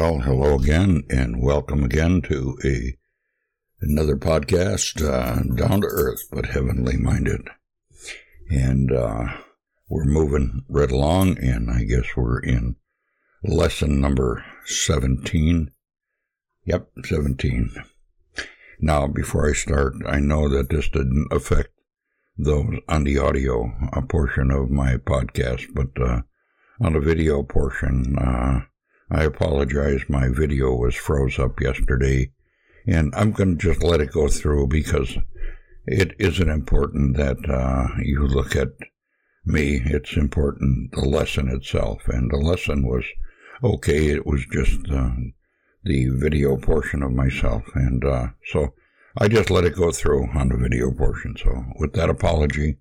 Well, hello again, and welcome again to a another podcast, uh, down to earth but heavenly minded. And uh, we're moving right along, and I guess we're in lesson number 17. Yep, 17. Now, before I start, I know that this didn't affect those on the audio portion of my podcast, but uh, on the video portion, uh, I apologize. My video was froze up yesterday, and I'm going to just let it go through because it isn't important that uh, you look at me. It's important the lesson itself, and the lesson was okay. It was just uh, the video portion of myself, and uh, so I just let it go through on the video portion. So, with that apology,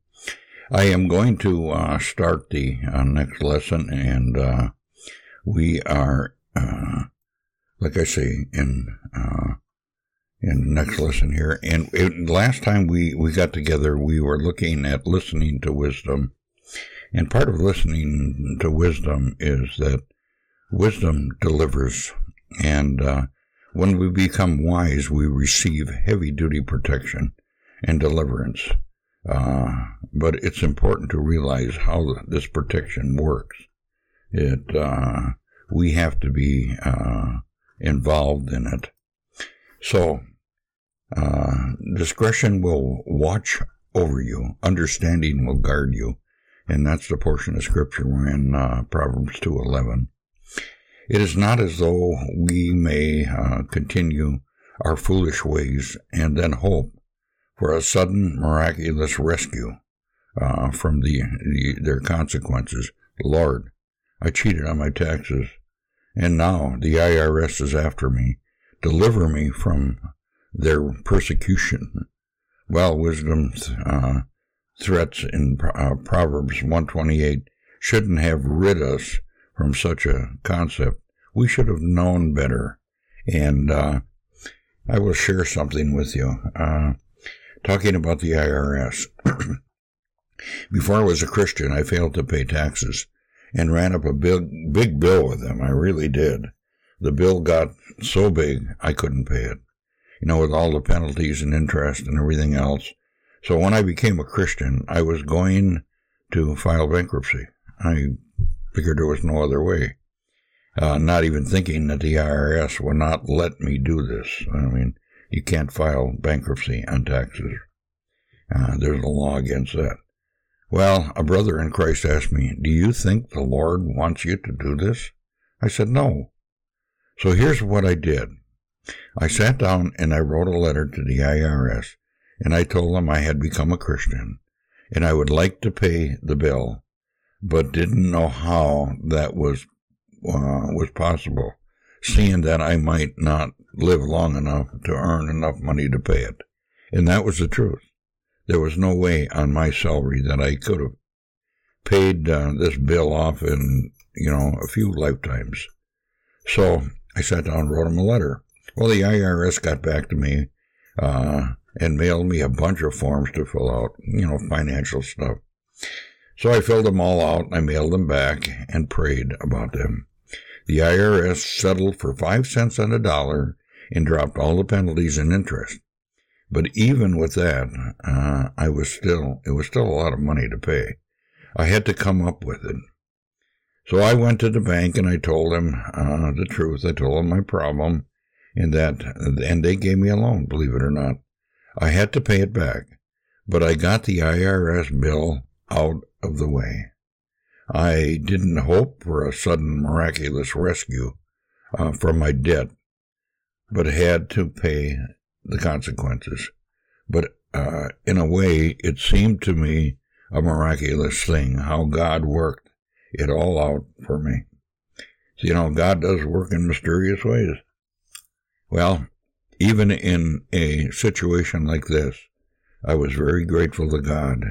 I am going to uh, start the uh, next lesson, and uh, we are, uh, like I say, in uh, in the next lesson here. And it, last time we we got together, we were looking at listening to wisdom, and part of listening to wisdom is that wisdom delivers, and uh, when we become wise, we receive heavy duty protection and deliverance. Uh, but it's important to realize how this protection works. It uh, we have to be uh, involved in it. So, uh, discretion will watch over you, understanding will guard you, and that's the portion of scripture we're in uh, Proverbs two eleven. It is not as though we may uh, continue our foolish ways and then hope for a sudden miraculous rescue uh, from the, the, their consequences. Lord, I cheated on my taxes. And now the IRS is after me. Deliver me from their persecution. Well, wisdom's uh, threats in uh, Proverbs 128 shouldn't have rid us from such a concept. We should have known better. And uh, I will share something with you. Uh, talking about the IRS. Before I was a Christian, I failed to pay taxes and ran up a big, big bill with them. I really did. The bill got so big, I couldn't pay it. You know, with all the penalties and interest and everything else. So when I became a Christian, I was going to file bankruptcy. I figured there was no other way. Uh, not even thinking that the IRS would not let me do this. I mean, you can't file bankruptcy on taxes. Uh, there's a law against that. Well, a brother in Christ asked me, Do you think the Lord wants you to do this? I said, No. So here's what I did. I sat down and I wrote a letter to the IRS and I told them I had become a Christian and I would like to pay the bill, but didn't know how that was uh, was possible, seeing that I might not live long enough to earn enough money to pay it. And that was the truth. There was no way on my salary that I could have paid uh, this bill off in, you know, a few lifetimes. So I sat down and wrote him a letter. Well, the IRS got back to me uh, and mailed me a bunch of forms to fill out, you know, financial stuff. So I filled them all out, I mailed them back, and prayed about them. The IRS settled for five cents on the dollar and dropped all the penalties and interest. But even with that, uh, I was still, it was still a lot of money to pay. I had to come up with it. So I went to the bank and I told them uh, the truth. I told them my problem and that, and they gave me a loan, believe it or not. I had to pay it back, but I got the IRS bill out of the way. I didn't hope for a sudden miraculous rescue uh, from my debt, but had to pay the consequences. But uh, in a way, it seemed to me a miraculous thing how God worked it all out for me. So, you know, God does work in mysterious ways. Well, even in a situation like this, I was very grateful to God,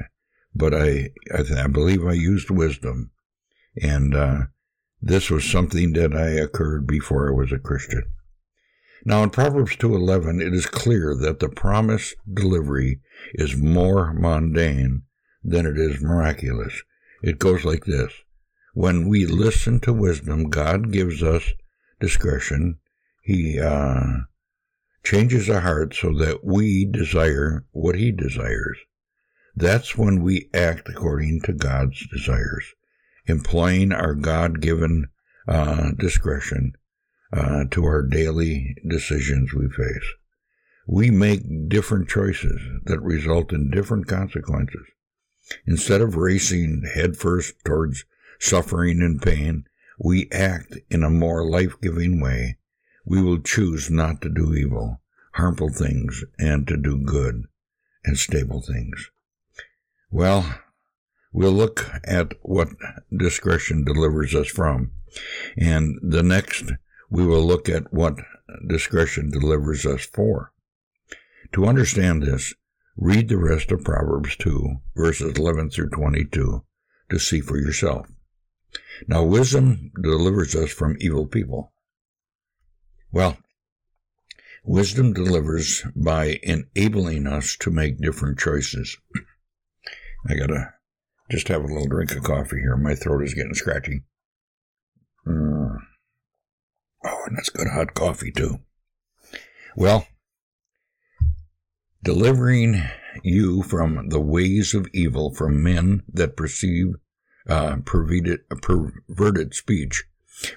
but I, I, I believe I used wisdom, and uh, this was something that I occurred before I was a Christian. Now in Proverbs 2:11 it is clear that the promised delivery is more mundane than it is miraculous. It goes like this: When we listen to wisdom, God gives us discretion, He uh, changes our heart so that we desire what He desires. That's when we act according to God's desires, employing our God given uh, discretion uh, to our daily decisions we face. We make different choices that result in different consequences. Instead of racing headfirst towards suffering and pain, we act in a more life giving way. We will choose not to do evil, harmful things, and to do good and stable things. Well, we'll look at what discretion delivers us from. And the next, we will look at what discretion delivers us for. To understand this, read the rest of Proverbs 2, verses 11 through 22, to see for yourself. Now, wisdom delivers us from evil people. Well, wisdom delivers by enabling us to make different choices. I gotta just have a little drink of coffee here. My throat is getting scratchy. Mm. Oh, and that's good hot coffee too. Well, delivering you from the ways of evil from men that perceive uh, perverted, perverted speech,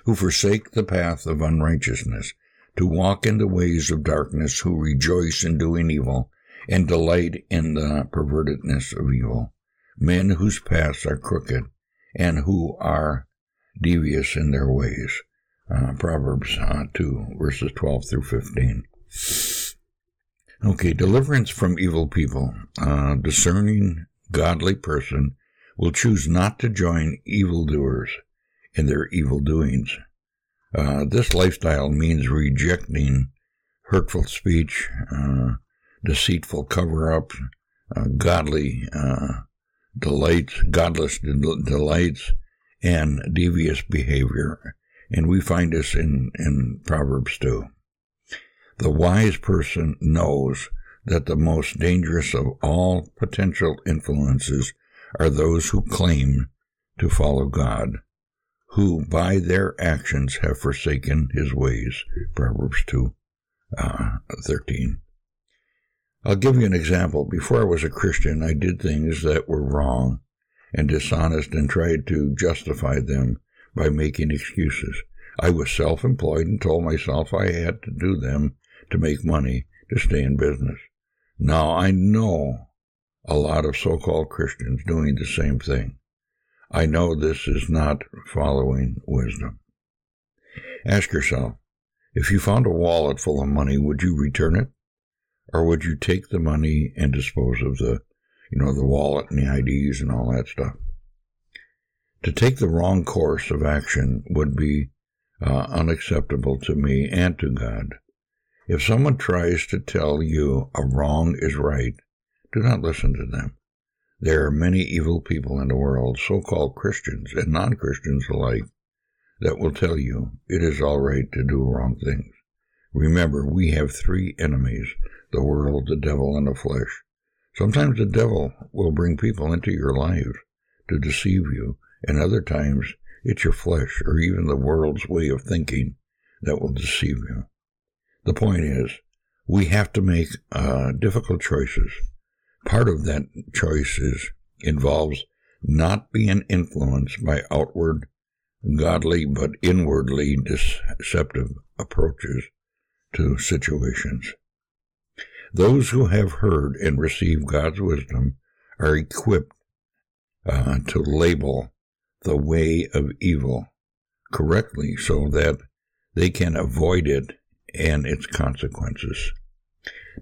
who forsake the path of unrighteousness, to walk in the ways of darkness, who rejoice in doing evil, and delight in the pervertedness of evil, men whose paths are crooked, and who are devious in their ways. Uh, Proverbs uh, 2, verses 12 through 15. Okay, deliverance from evil people. A discerning, godly person will choose not to join evildoers in their evil doings. Uh, this lifestyle means rejecting hurtful speech, uh, deceitful cover-ups, uh, godly uh, delights, godless delights, and devious behavior. And we find this in, in Proverbs 2. The wise person knows that the most dangerous of all potential influences are those who claim to follow God, who by their actions have forsaken his ways. Proverbs 2 uh, 13. I'll give you an example. Before I was a Christian, I did things that were wrong and dishonest and tried to justify them by making excuses. I was self employed and told myself I had to do them to make money to stay in business. Now I know a lot of so called Christians doing the same thing. I know this is not following wisdom. Ask yourself if you found a wallet full of money, would you return it? Or would you take the money and dispose of the, you know, the wallet and the IDs and all that stuff? To take the wrong course of action would be uh, unacceptable to me and to God. If someone tries to tell you a wrong is right, do not listen to them. There are many evil people in the world, so called Christians and non Christians alike, that will tell you it is all right to do wrong things. Remember, we have three enemies the world, the devil, and the flesh. Sometimes the devil will bring people into your lives to deceive you, and other times it's your flesh or even the world's way of thinking that will deceive you. The point is, we have to make uh, difficult choices Part of that choice is, involves not being influenced by outward, godly, but inwardly deceptive approaches to situations. Those who have heard and received God's wisdom are equipped uh, to label the way of evil correctly so that they can avoid it and its consequences.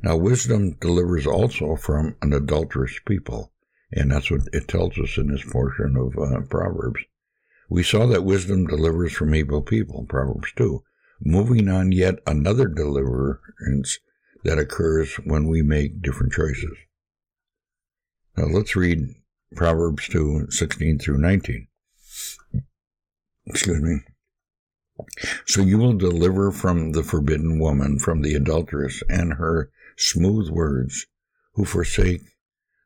Now, wisdom delivers also from an adulterous people, and that's what it tells us in this portion of uh, Proverbs. We saw that wisdom delivers from evil people, Proverbs 2. Moving on yet another deliverance that occurs when we make different choices. Now let's read Proverbs 2, 16 through 19. Excuse me. So you will deliver from the forbidden woman, from the adulteress, and her smooth words, who forsake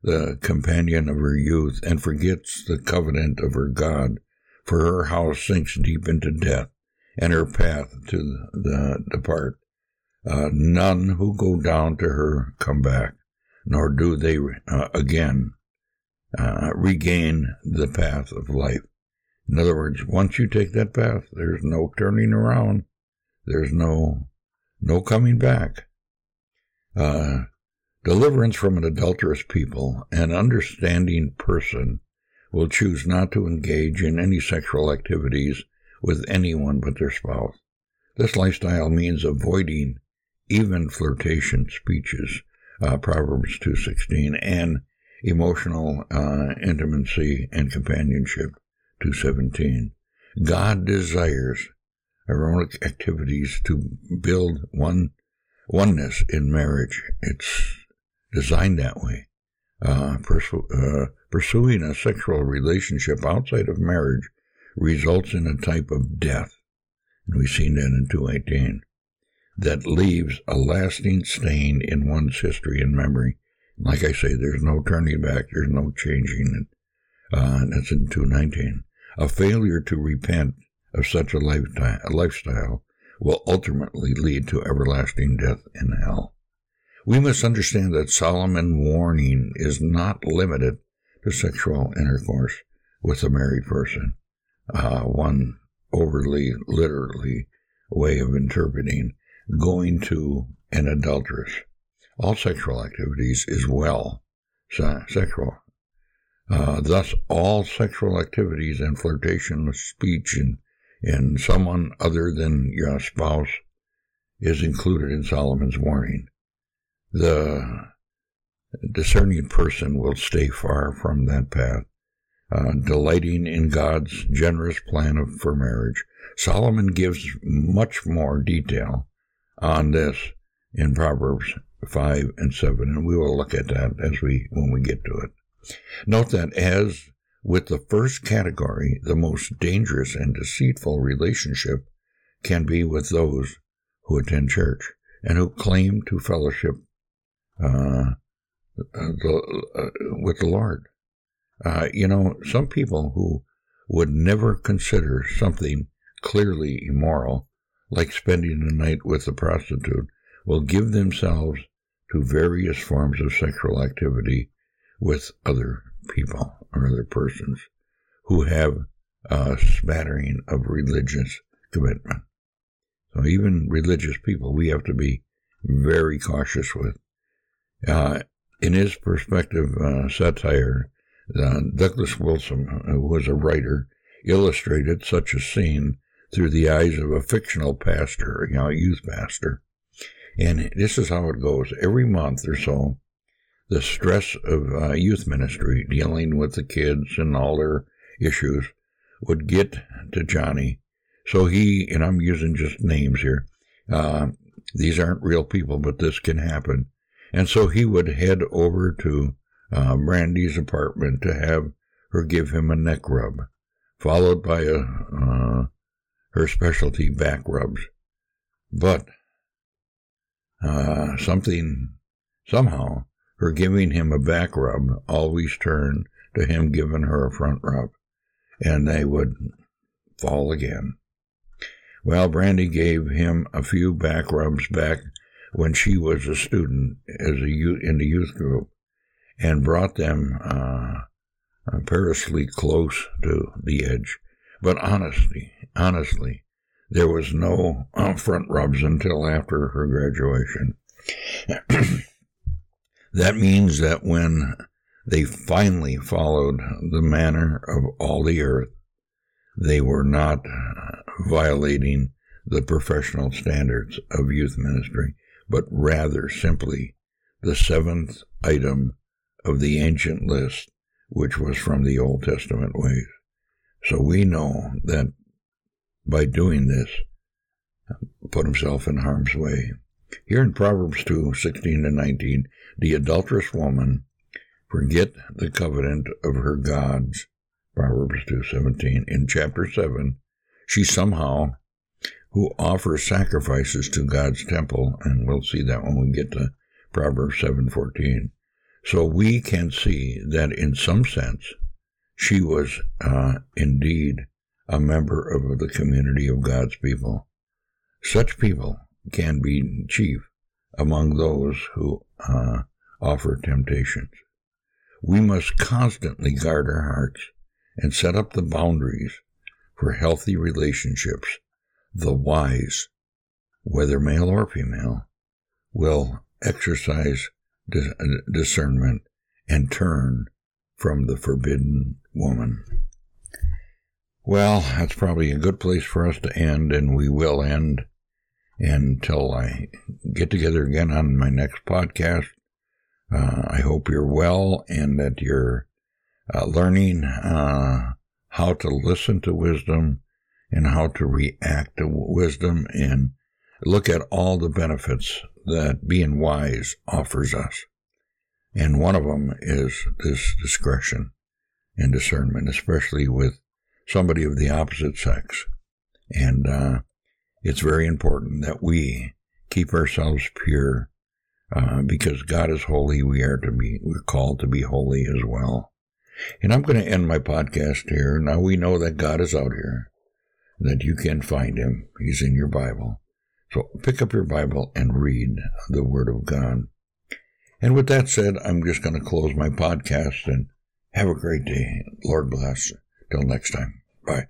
the companion of her youth and forgets the covenant of her God, for her house sinks deep into death, and her path to the depart. Uh, none who go down to her come back, nor do they uh, again uh, regain the path of life. In other words, once you take that path, there's no turning around. There's no no coming back. Uh, deliverance from an adulterous people, an understanding person will choose not to engage in any sexual activities with anyone but their spouse. This lifestyle means avoiding even flirtation speeches, uh, Proverbs 2.16, and emotional uh, intimacy and companionship, 2.17. God desires erotic activities to build one oneness in marriage. It's designed that way. Uh, uh, pursuing a sexual relationship outside of marriage results in a type of death, and we've seen that in 218, that leaves a lasting stain in one's history and memory. Like I say, there's no turning back, there's no changing it. Uh, that's in 219. A failure to repent of such a, lifetime, a lifestyle will ultimately lead to everlasting death in hell. We must understand that Solomon's warning is not limited to sexual intercourse with a married person. Uh, one overly literally way of interpreting going to an adulteress. All sexual activities is well sexual. Uh, thus, all sexual activities and flirtation, with speech, and and someone other than your spouse is included in Solomon's warning. The discerning person will stay far from that path, uh, delighting in God's generous plan of, for marriage. Solomon gives much more detail on this in Proverbs 5 and 7, and we will look at that as we when we get to it. Note that as with the first category, the most dangerous and deceitful relationship can be with those who attend church and who claim to fellowship uh, the, uh, with the Lord. Uh, you know, some people who would never consider something clearly immoral, like spending the night with a prostitute, will give themselves to various forms of sexual activity with other people or other persons who have a smattering of religious commitment. So even religious people, we have to be very cautious with. Uh, in his perspective uh, satire, uh, Douglas Wilson, who was a writer, illustrated such a scene through the eyes of a fictional pastor, you know, a youth pastor. And this is how it goes. Every month or so, the stress of uh, youth ministry, dealing with the kids and all their issues, would get to Johnny. So he, and I'm using just names here, uh, these aren't real people, but this can happen. And so he would head over to uh, Brandy's apartment to have her give him a neck rub, followed by a, uh, her specialty back rubs. But uh, something, somehow, her giving him a back rub always turned to him giving her a front rub, and they would fall again. Well, Brandy gave him a few back rubs back when she was a student as a youth, in the youth group, and brought them uh, perilously close to the edge. But honestly, honestly, there was no uh, front rubs until after her graduation. That means that when they finally followed the manner of all the earth, they were not violating the professional standards of youth ministry, but rather simply the seventh item of the ancient list, which was from the Old Testament ways. So we know that by doing this, put himself in harm's way. Here in Proverbs 2, 16 to 19, the adulterous woman forget the covenant of her gods. Proverbs 2:17. In chapter 7, she somehow who offers sacrifices to God's temple, and we'll see that when we get to Proverbs 7:14. So we can see that in some sense she was uh, indeed a member of the community of God's people. Such people can be chief among those who uh, offer temptations. We must constantly guard our hearts and set up the boundaries for healthy relationships. The wise, whether male or female, will exercise discernment and turn from the forbidden woman. Well, that's probably a good place for us to end, and we will end until I get together again on my next podcast. Uh, I hope you're well and that you're uh, learning uh, how to listen to wisdom and how to react to wisdom and look at all the benefits that being wise offers us. And one of them is this discretion and discernment, especially with somebody of the opposite sex. And uh, it's very important that we keep ourselves pure uh, because God is holy. We are to be, we're called to be holy as well. And I'm going to end my podcast here. Now we know that God is out here, that you can find him. He's in your Bible. So pick up your Bible and read the Word of God. And with that said, I'm just going to close my podcast and have a great day. Lord bless. Till next time. Bye.